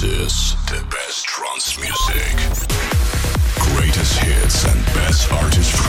This is the best trance music. Greatest hits and best artists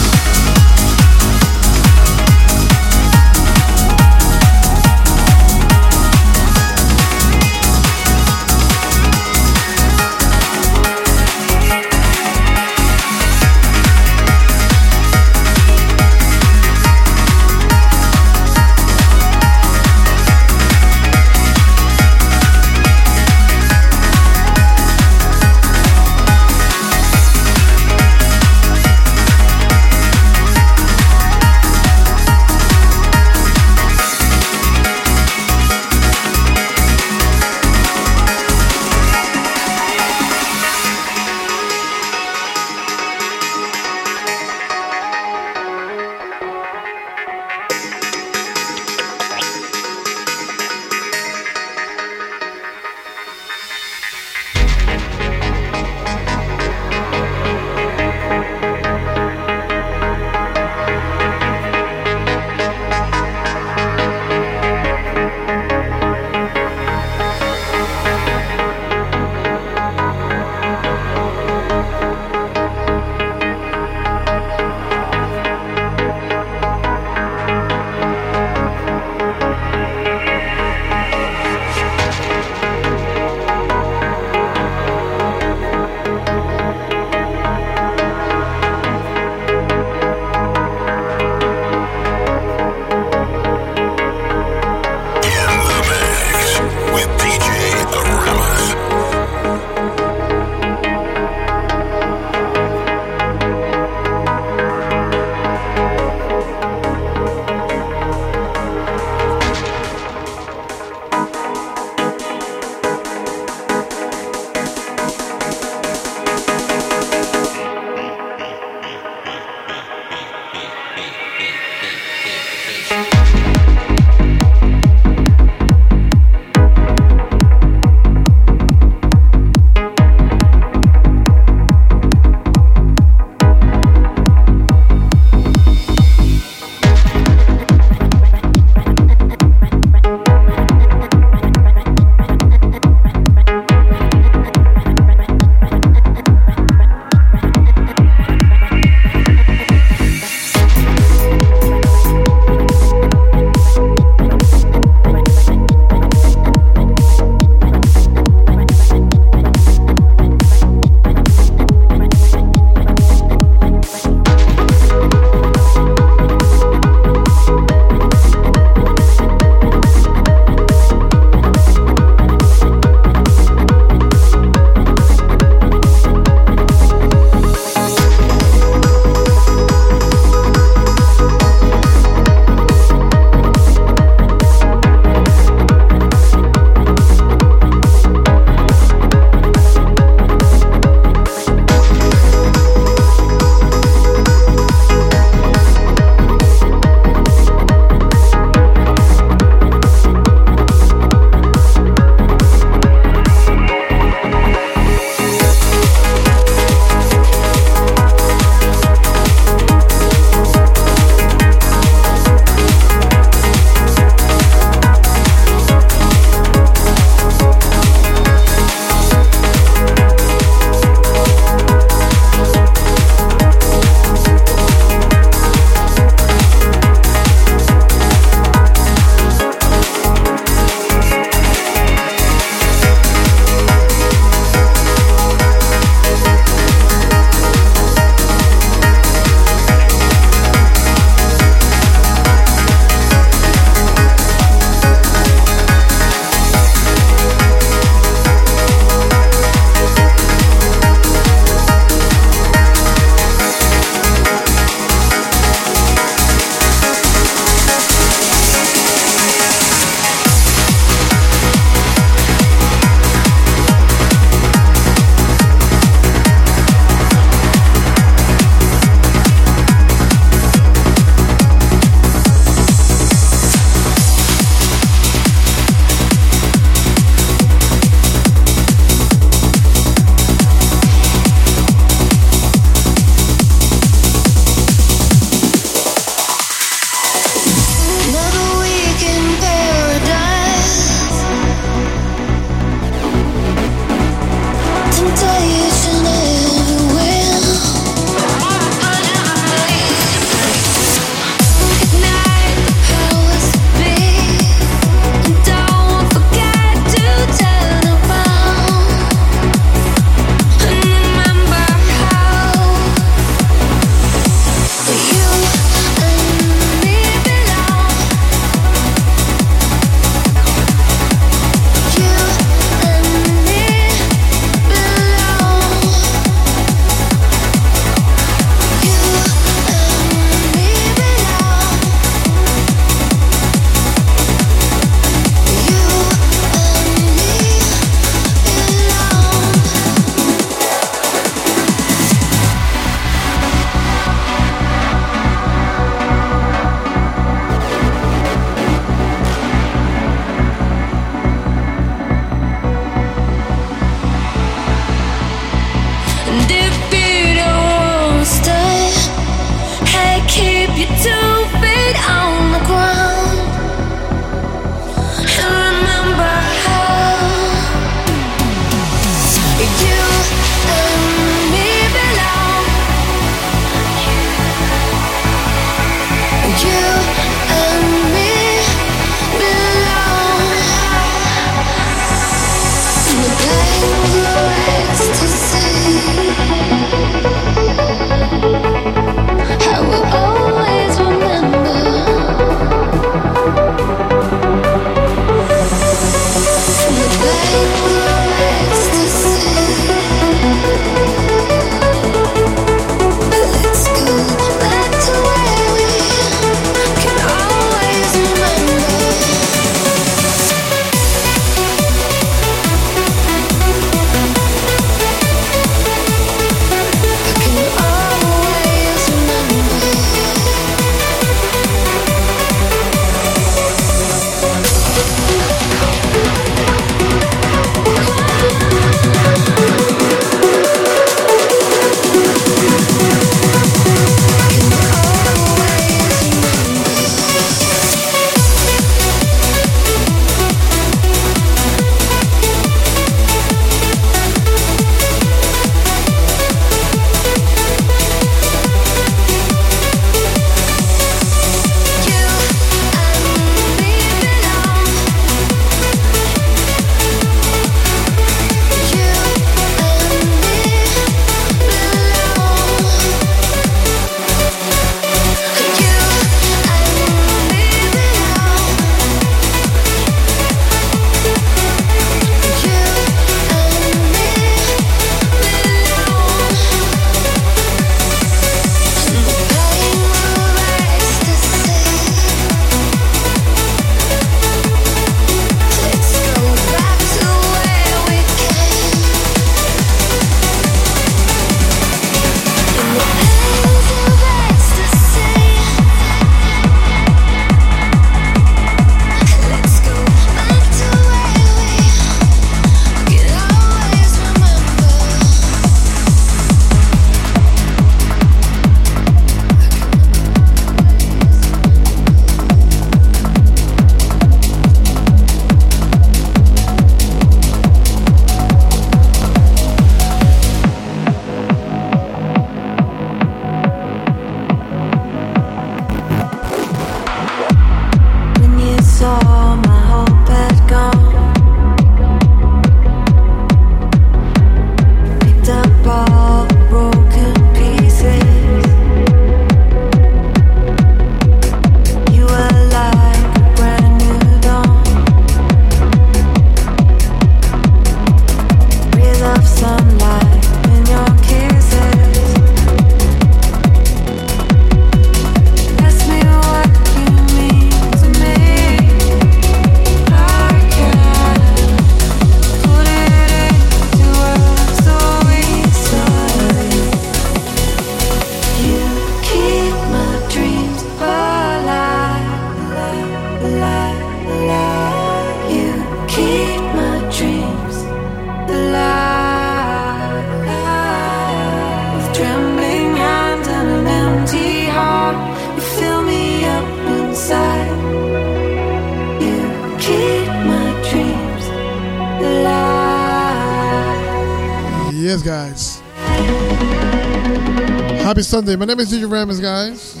Sunday. My name is DJ Aramis, guys.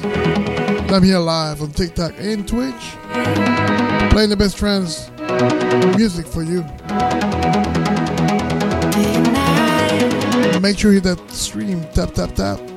I'm here live on TikTok and Twitch, playing the best trance music for you. Make sure you hit that stream. Tap, tap, tap.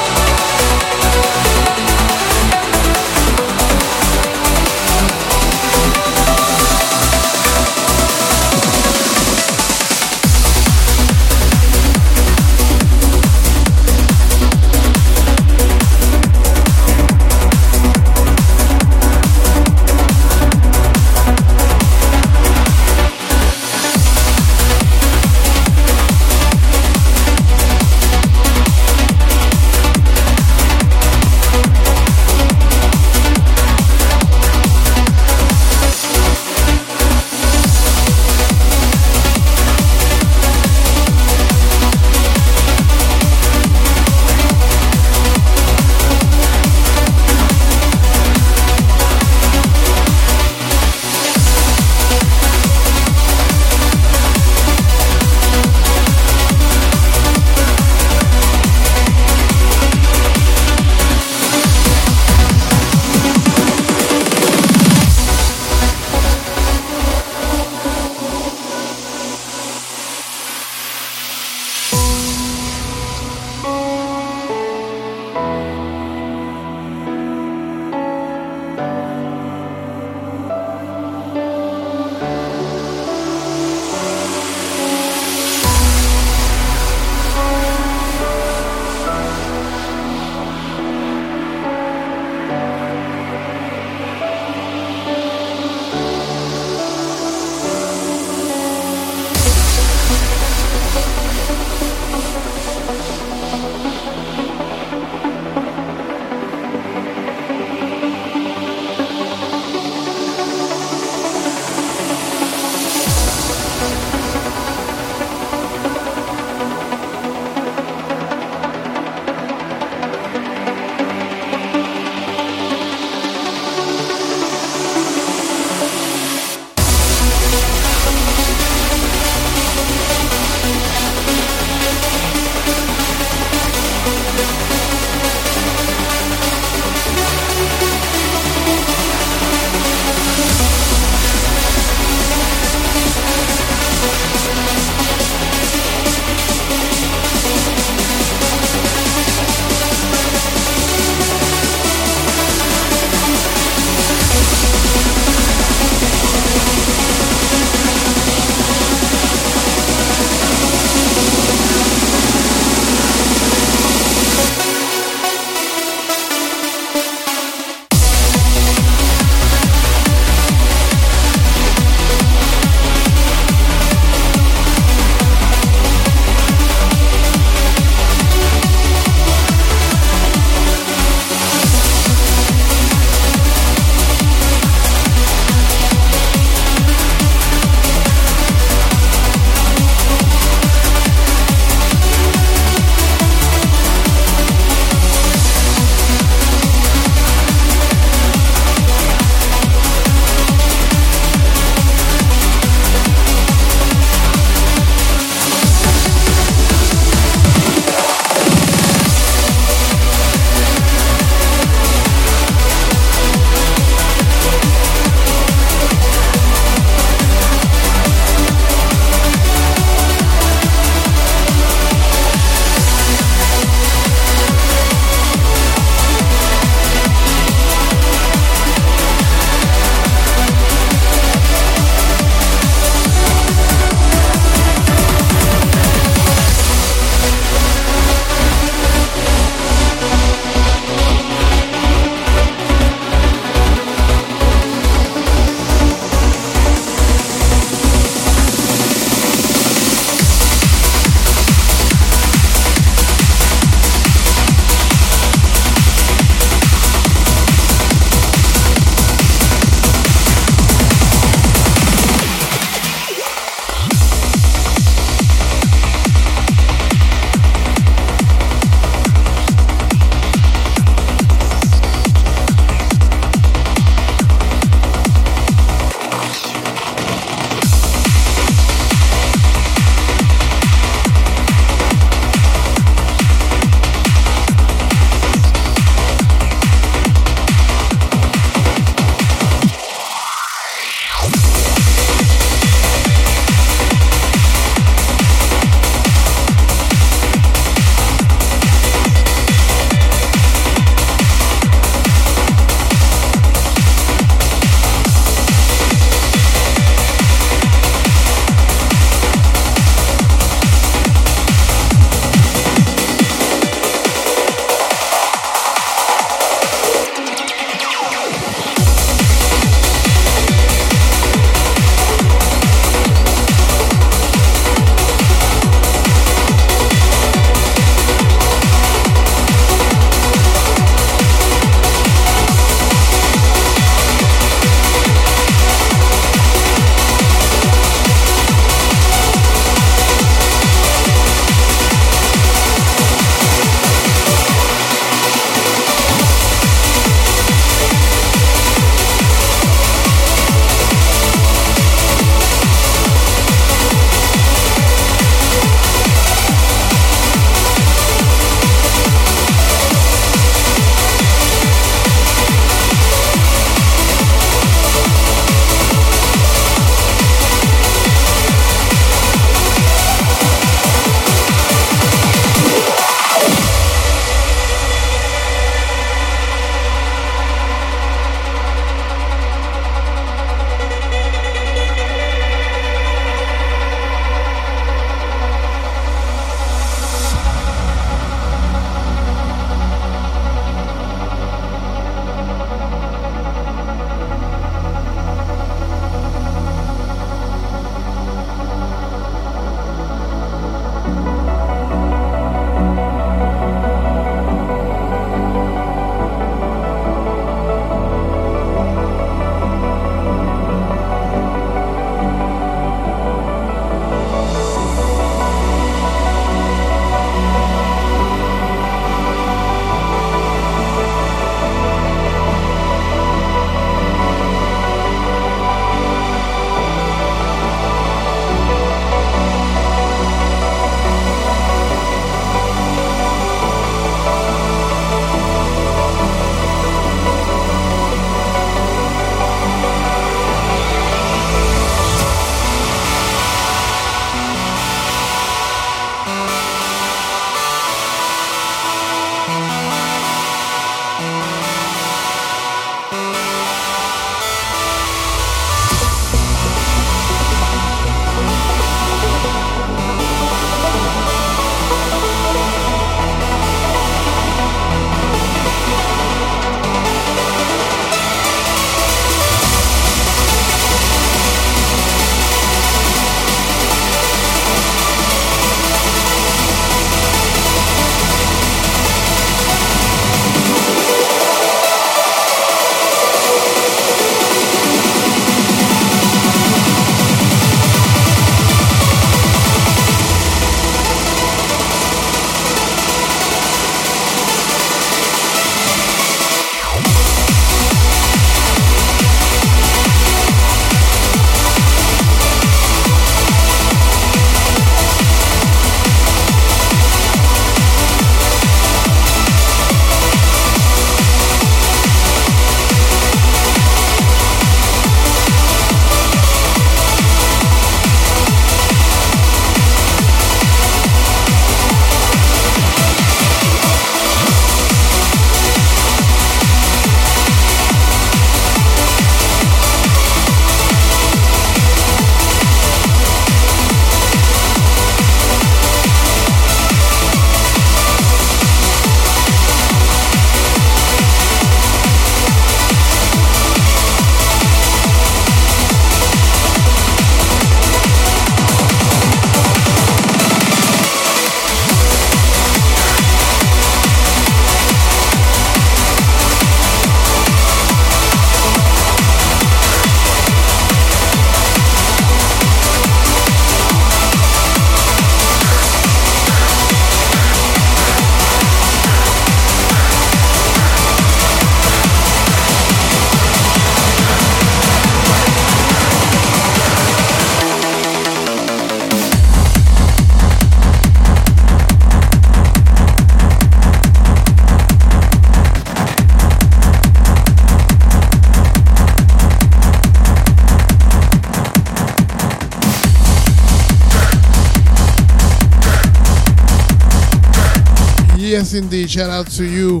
Shout out to you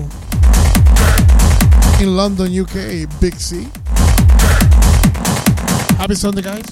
in London, UK, Big C. Happy Sunday, guys.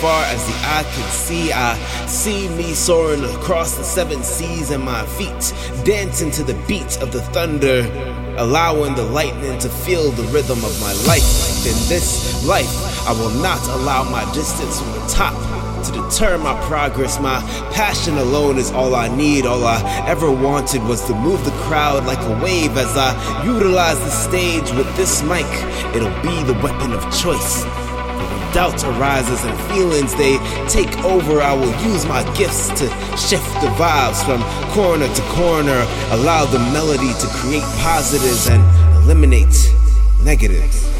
Far as the eye can see. I see me soaring across the seven seas and my feet dancing to the beat of the thunder, allowing the lightning to feel the rhythm of my life. In this life, I will not allow my distance from the top to deter my progress. My passion alone is all I need. All I ever wanted was to move the crowd like a wave as I utilize the stage with this mic. It'll be the weapon of choice. When doubt arises and feelings they take over, I will use my gifts to shift the vibes from corner to corner. Allow the melody to create positives and eliminate negatives.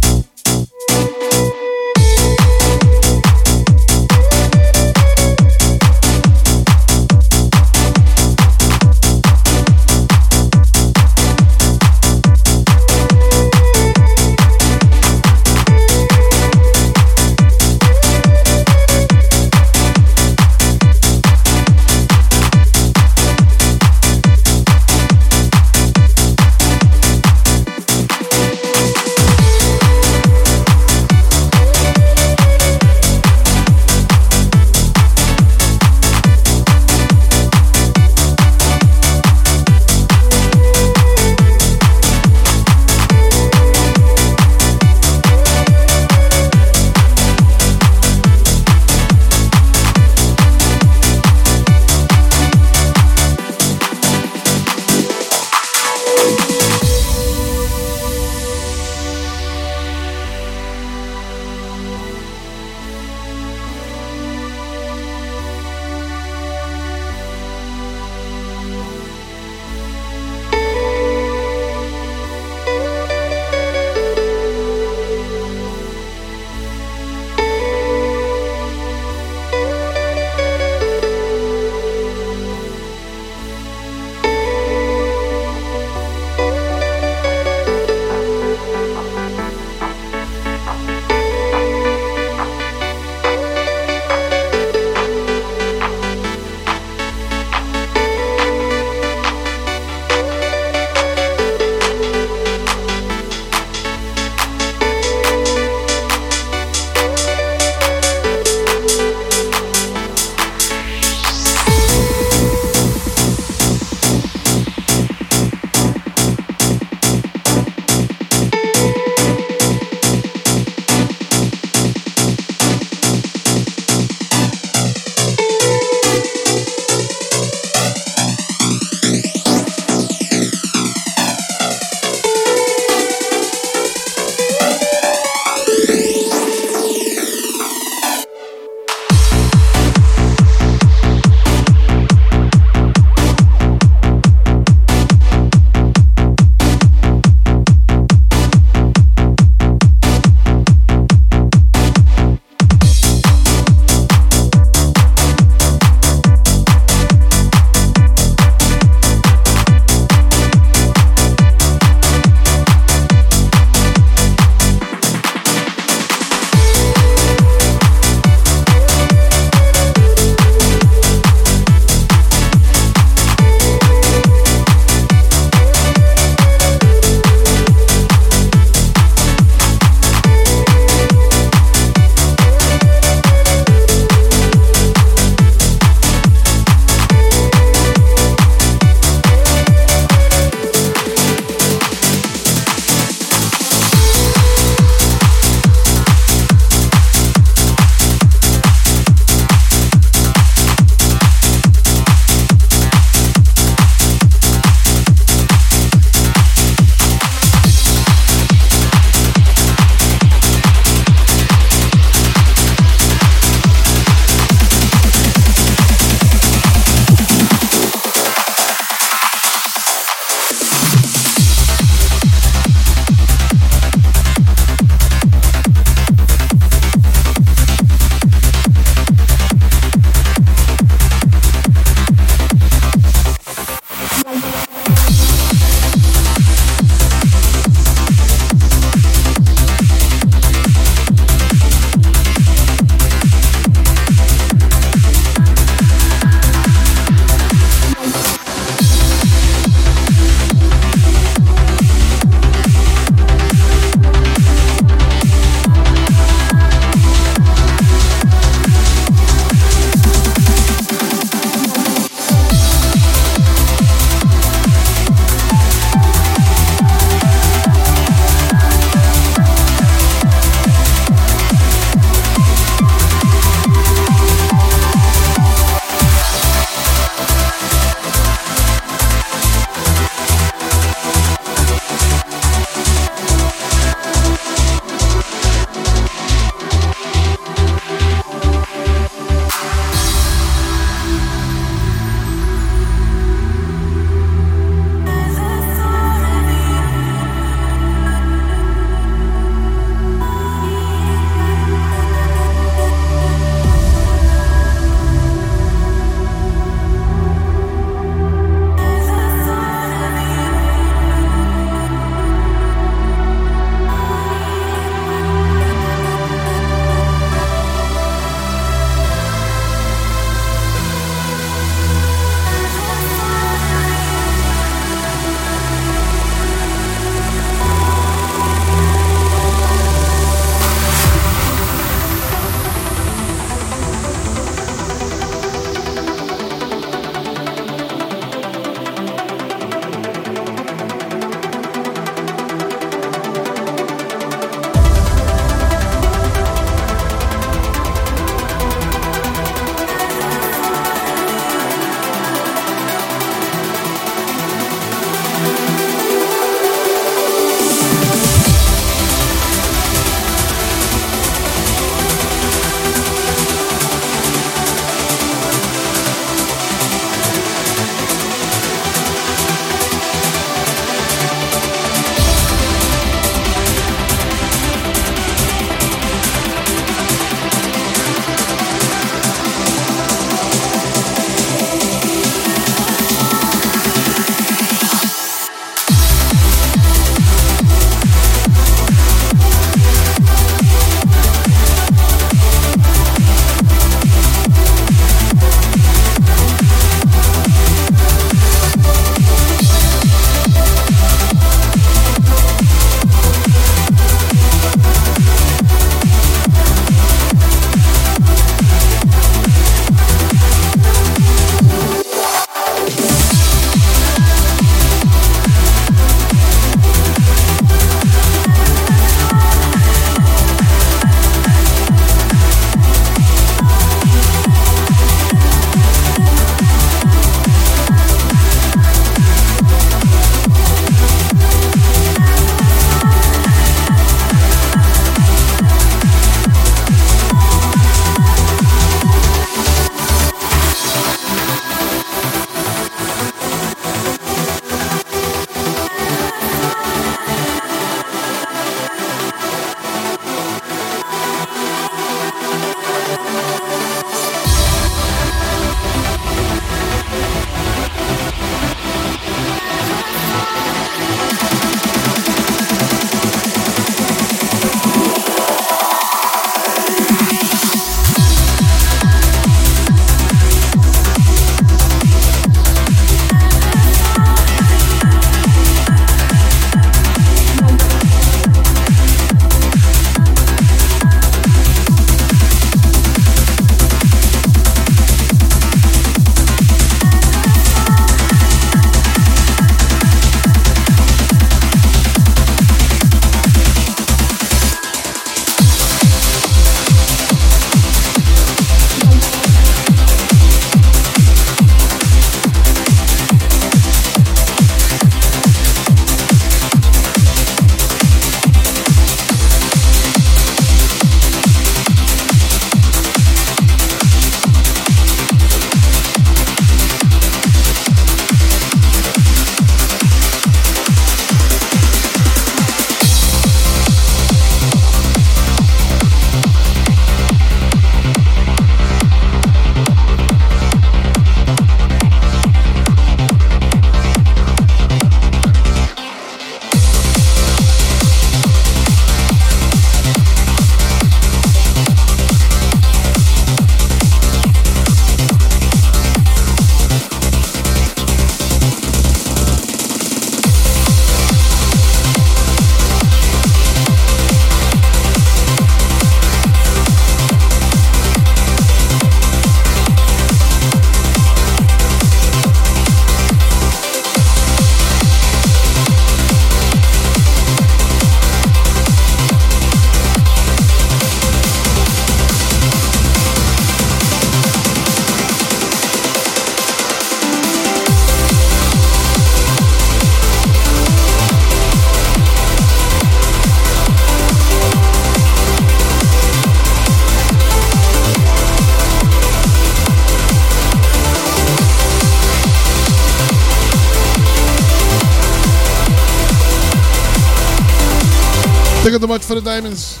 Thank you so much for the diamonds.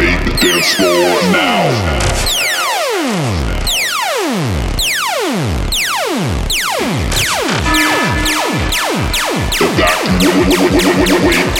Evacuate the dance floor now. much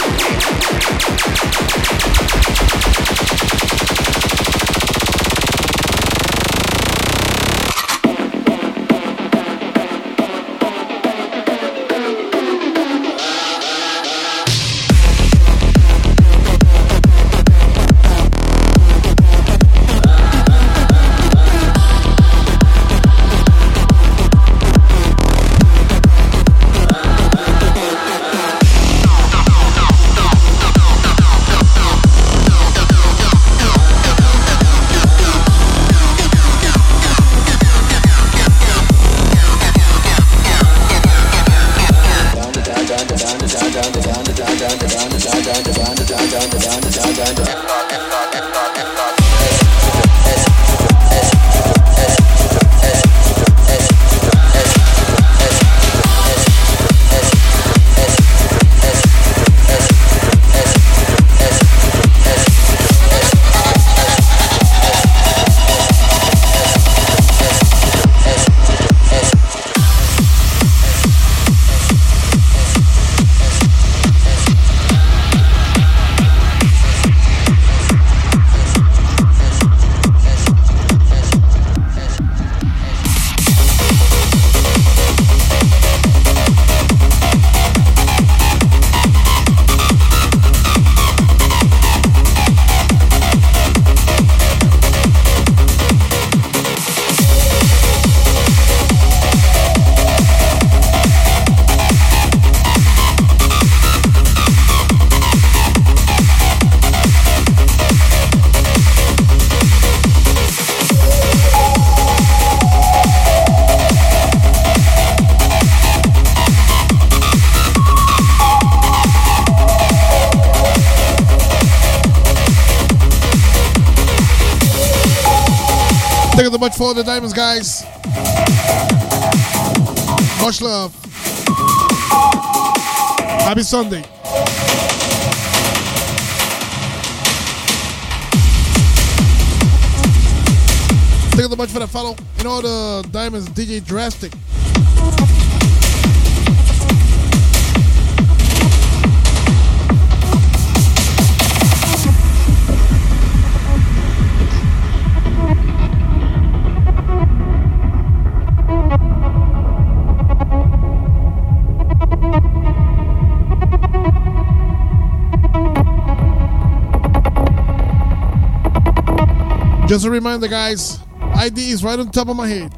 for guys. Much love. Happy Sunday. Thank you so much for the follow. You know the Diamonds DJ Drastic. Just a reminder, guys. ID is right on top of my head.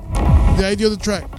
The ID of the track.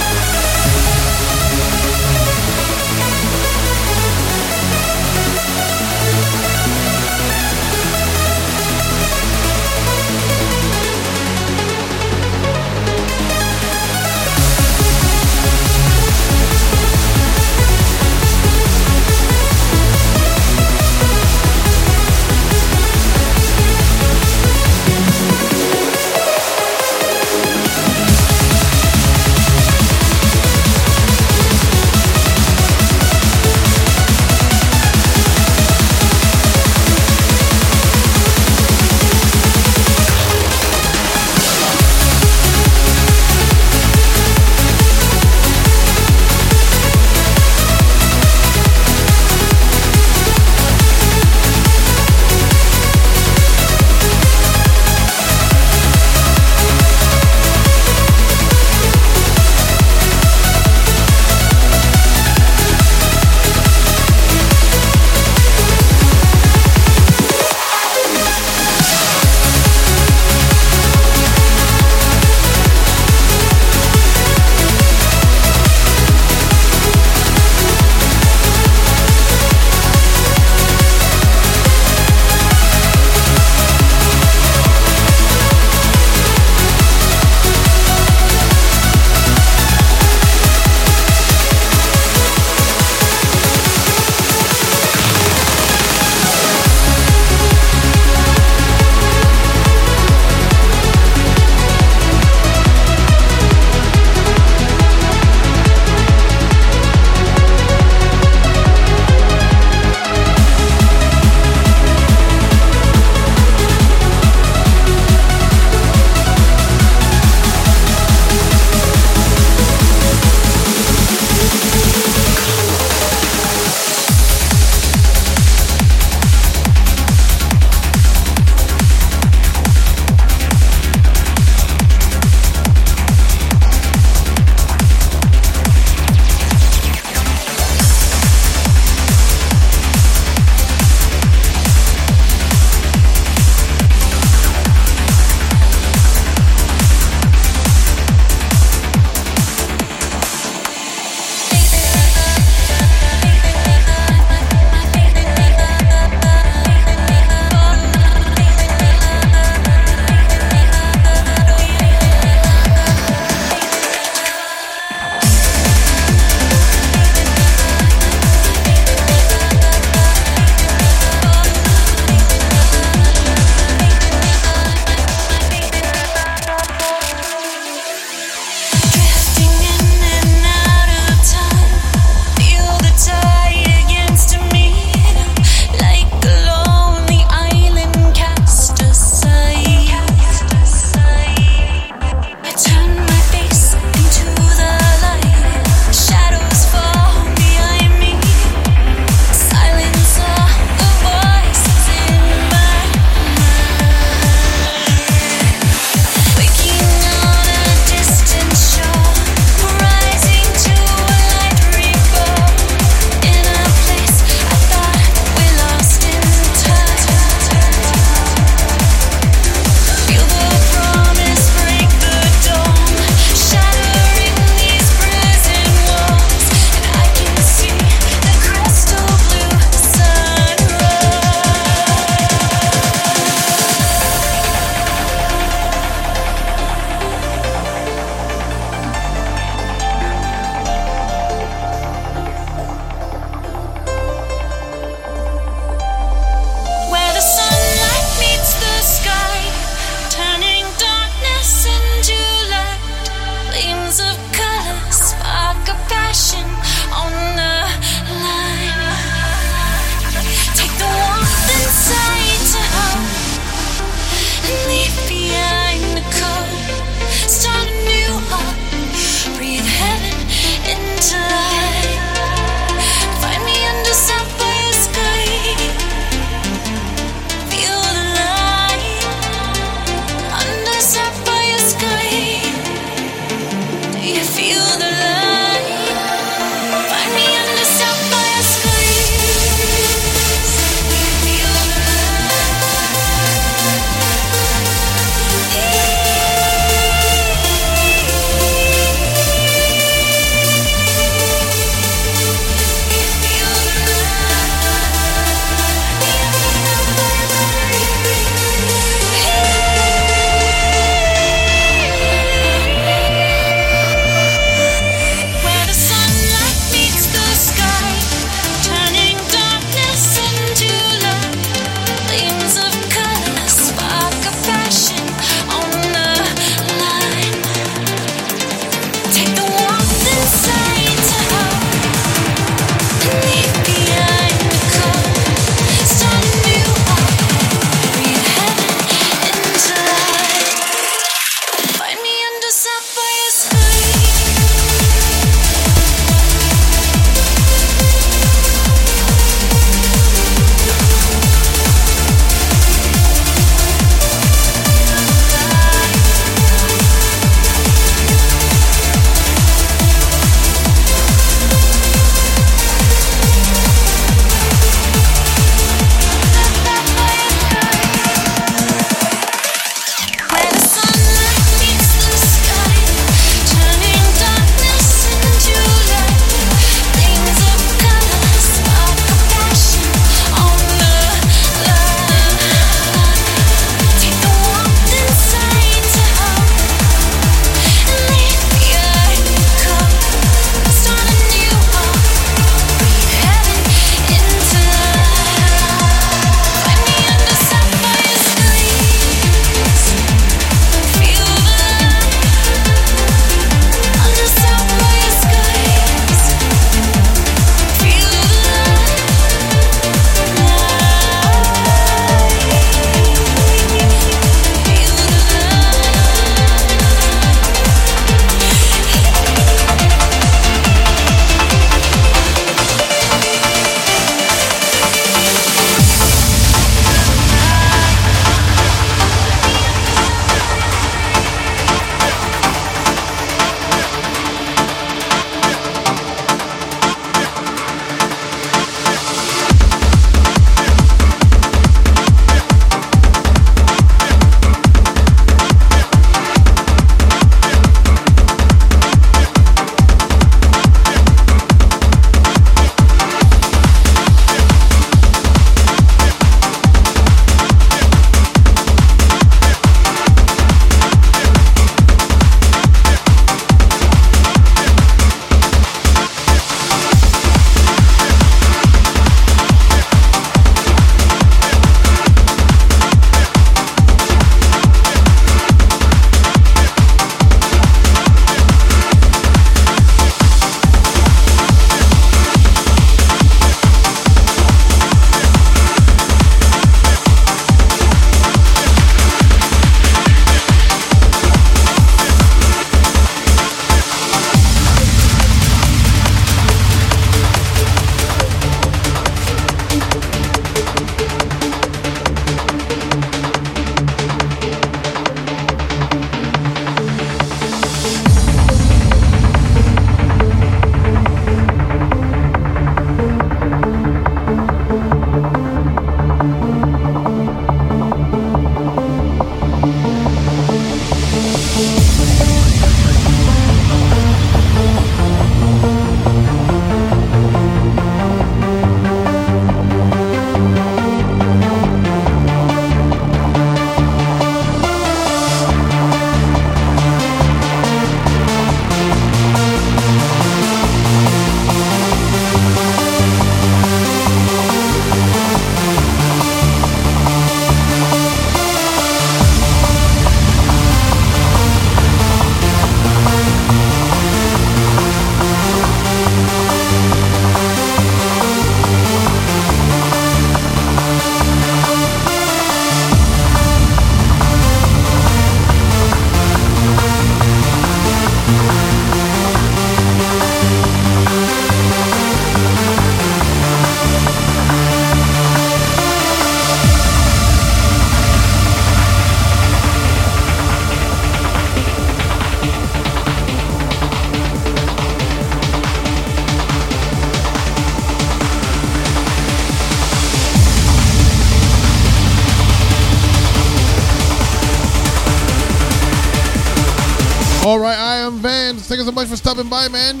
All right, I am Vans. Thank you so much for stopping by, man.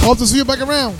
Hope to see you back around.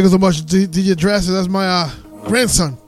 Thank you so much, DJ Dresser. That's my uh, grandson.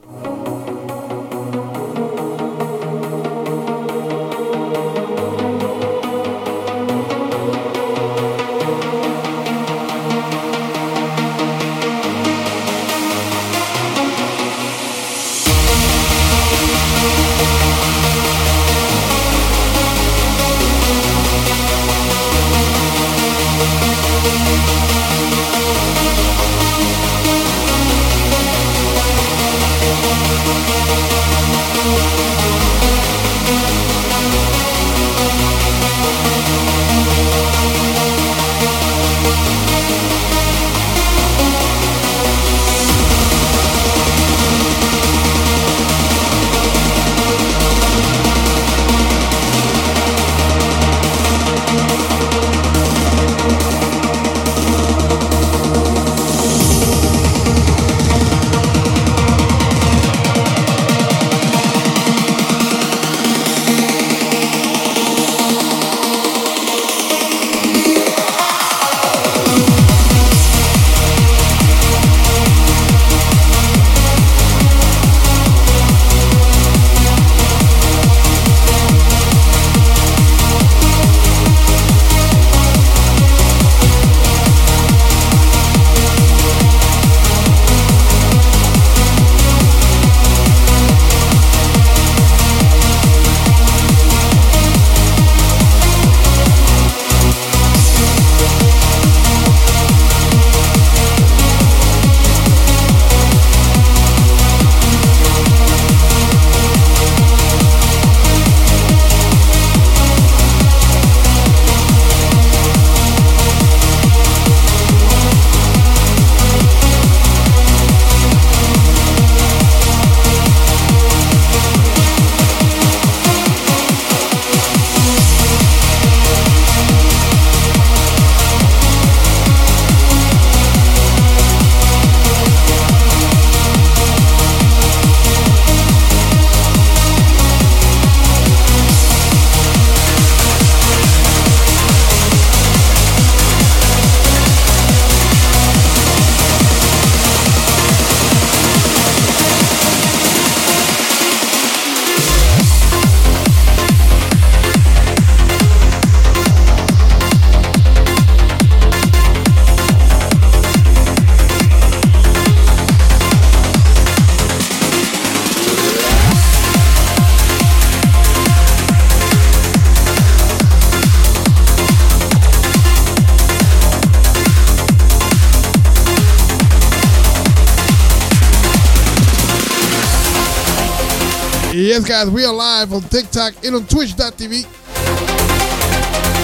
Guys, we are live on TikTok and on Twitch.tv.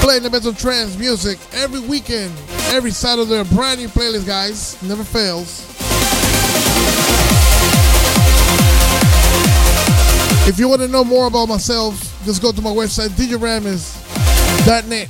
Playing the best of trance music every weekend, every Saturday. A brand new playlist, guys. Never fails. If you want to know more about myself, just go to my website, djaramis.net.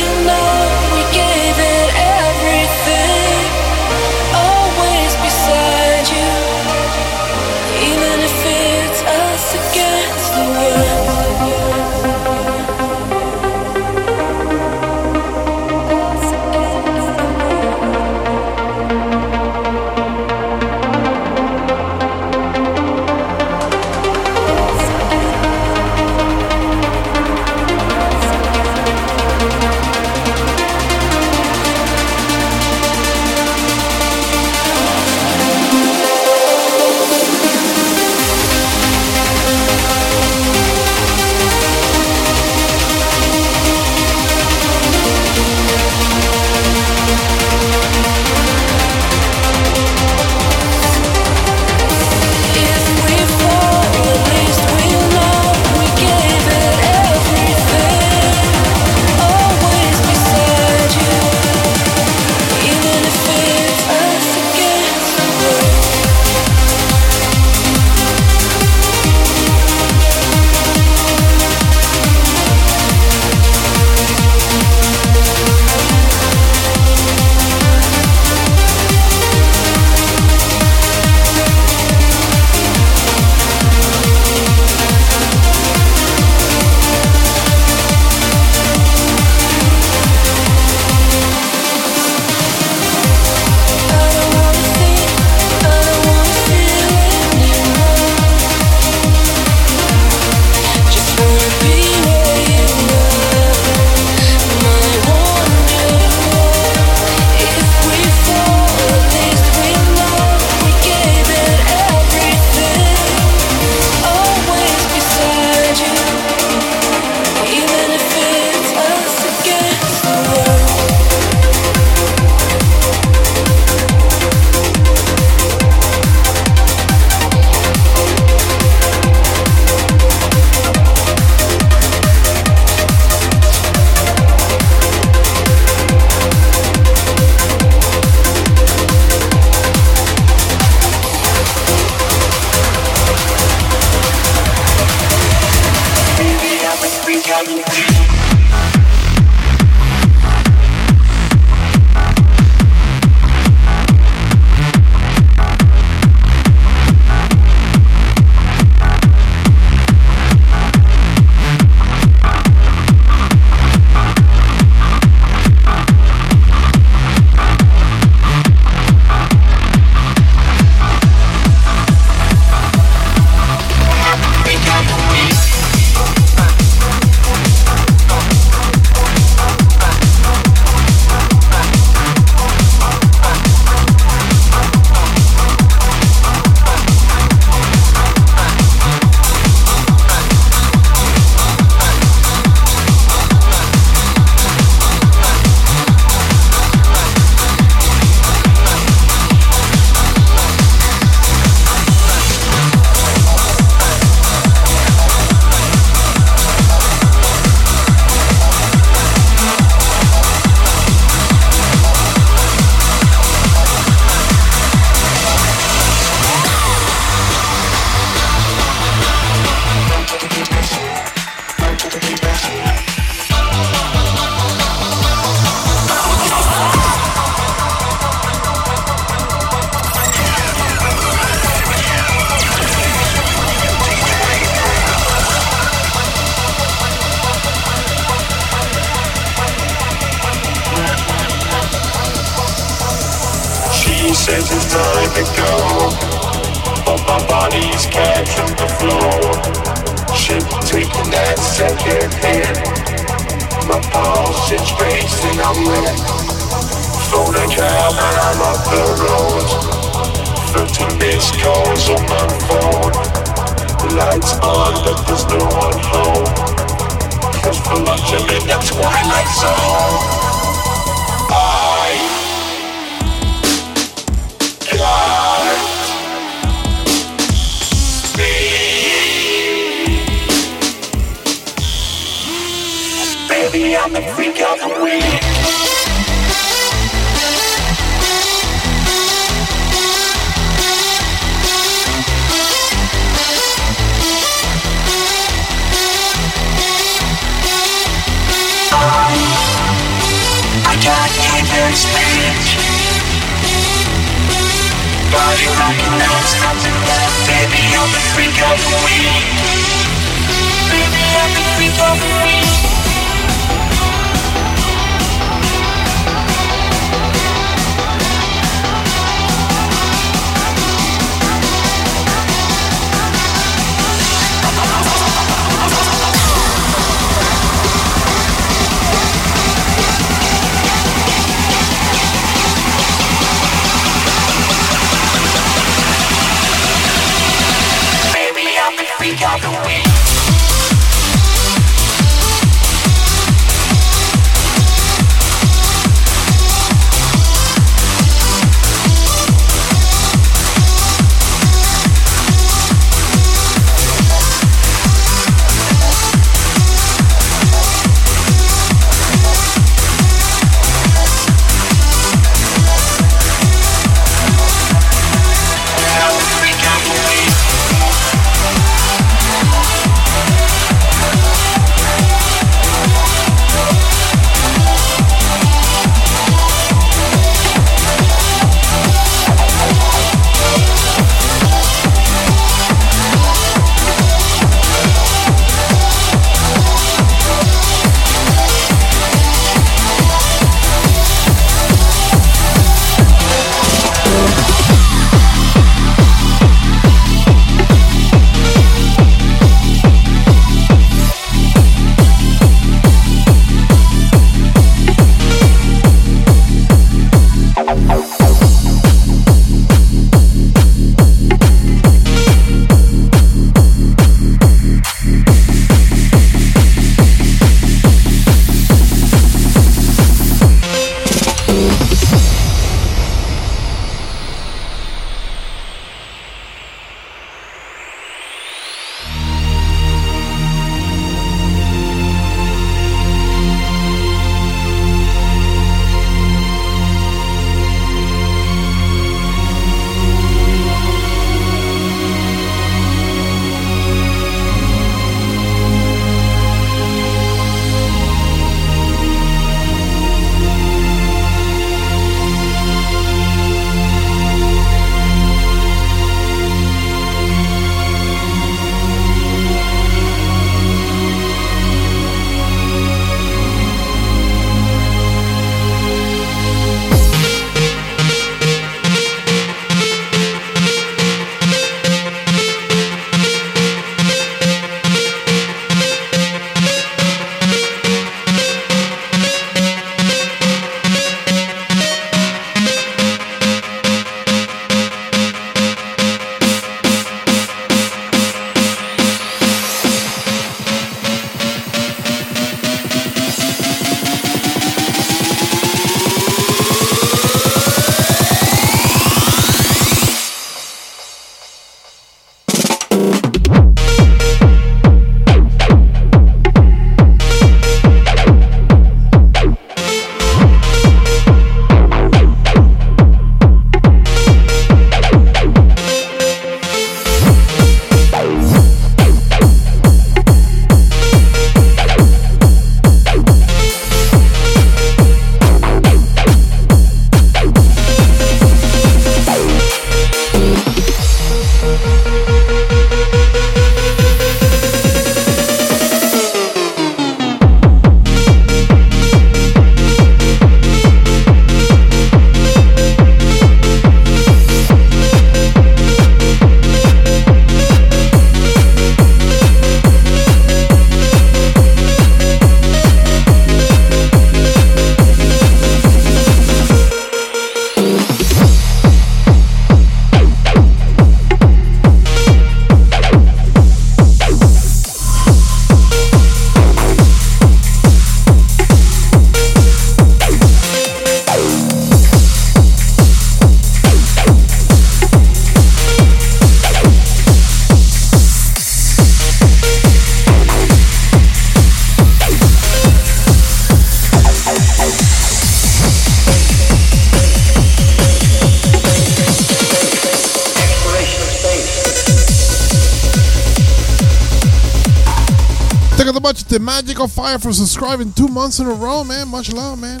the magic of fire for subscribing two months in a row, man. Much love, man.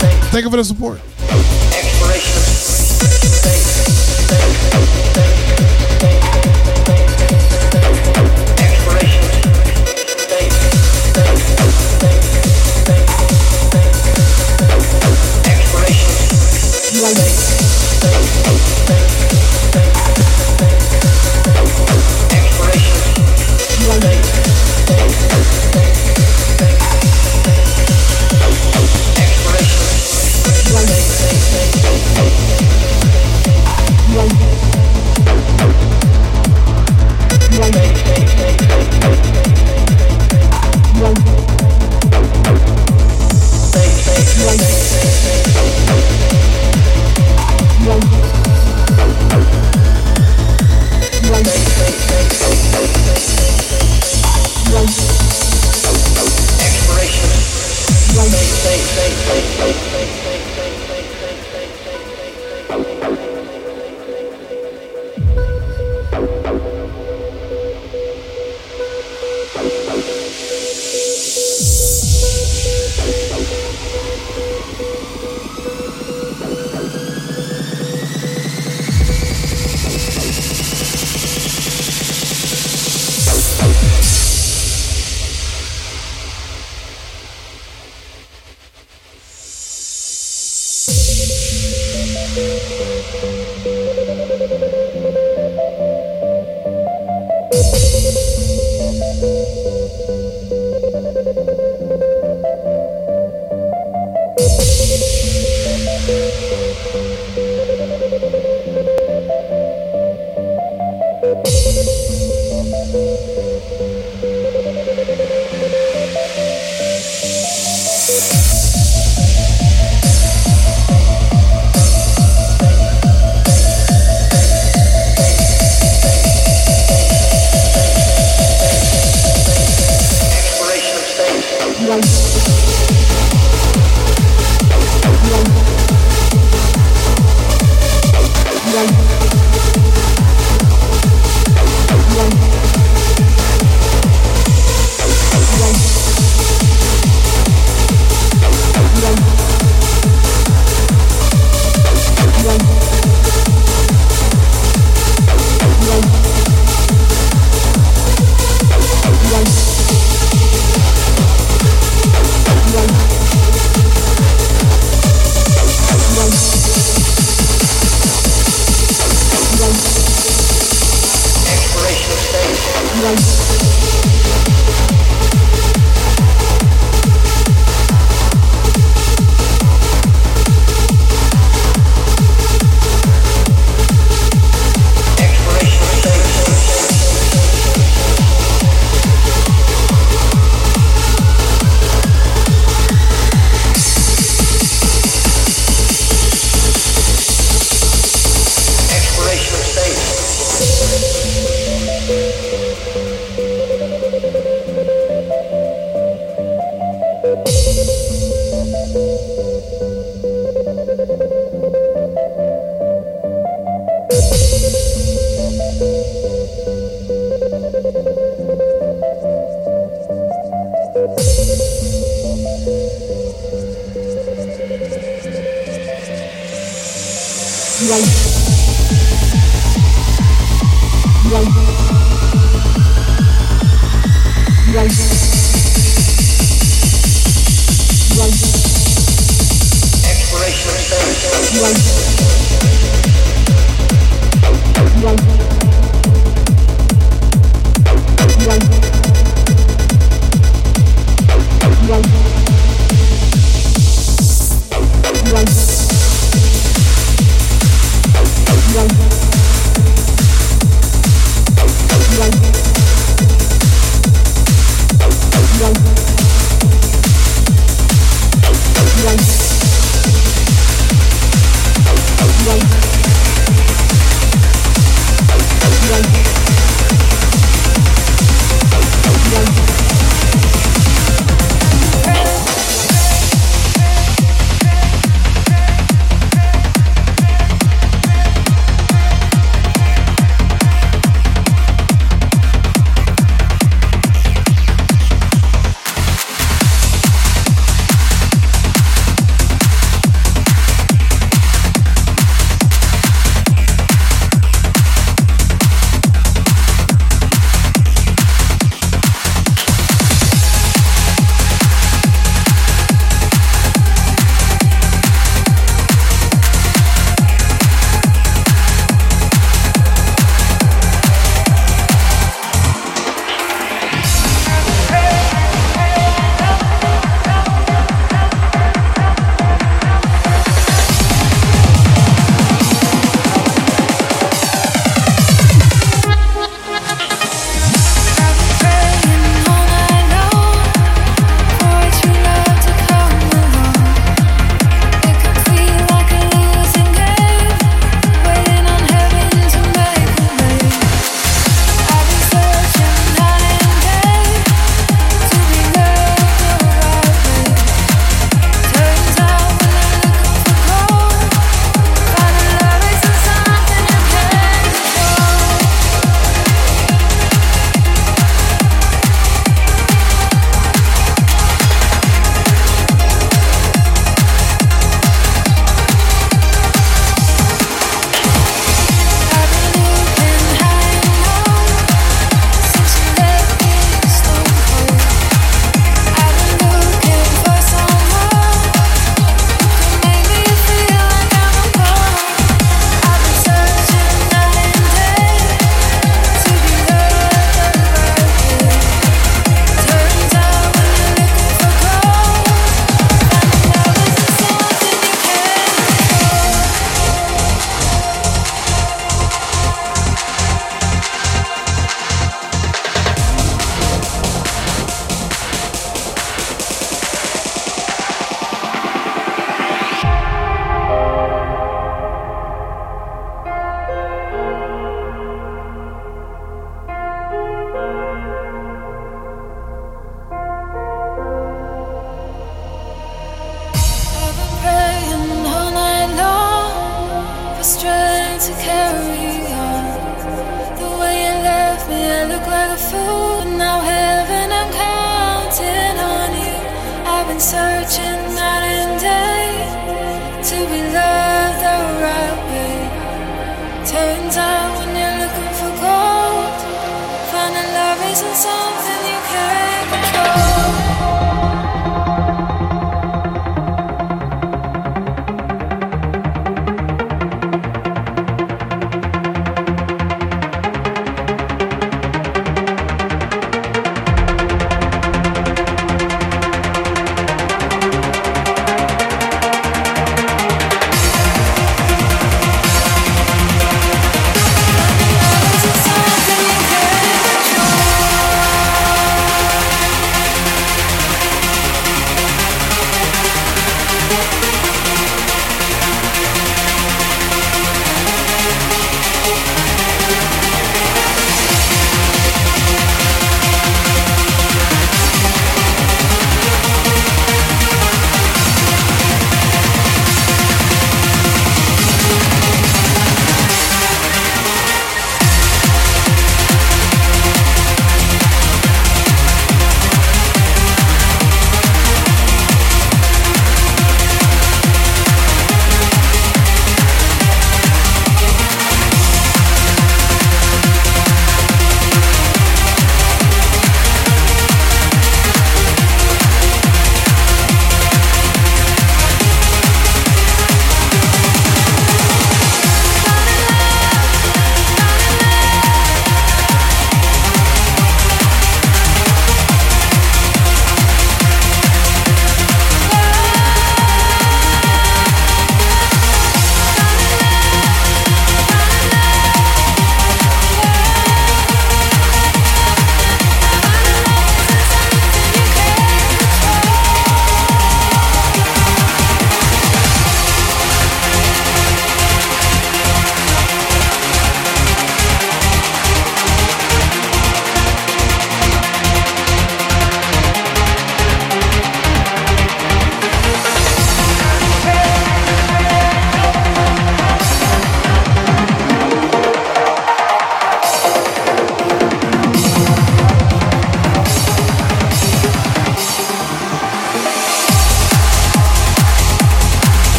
Thank you, Thank you for the support. You are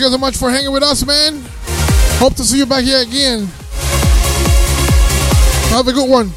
You so much for hanging with us, man. Hope to see you back here again. Have a good one.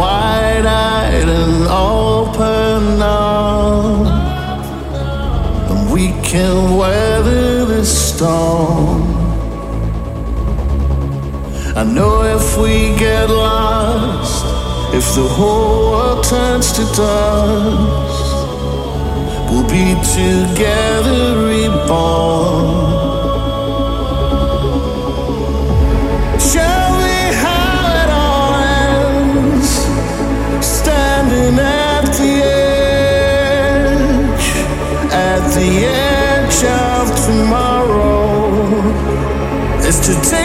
Wide eyed and open now. And we can weather this storm. I know if we get lost, if the whole world turns to dust, we'll be together reborn. As today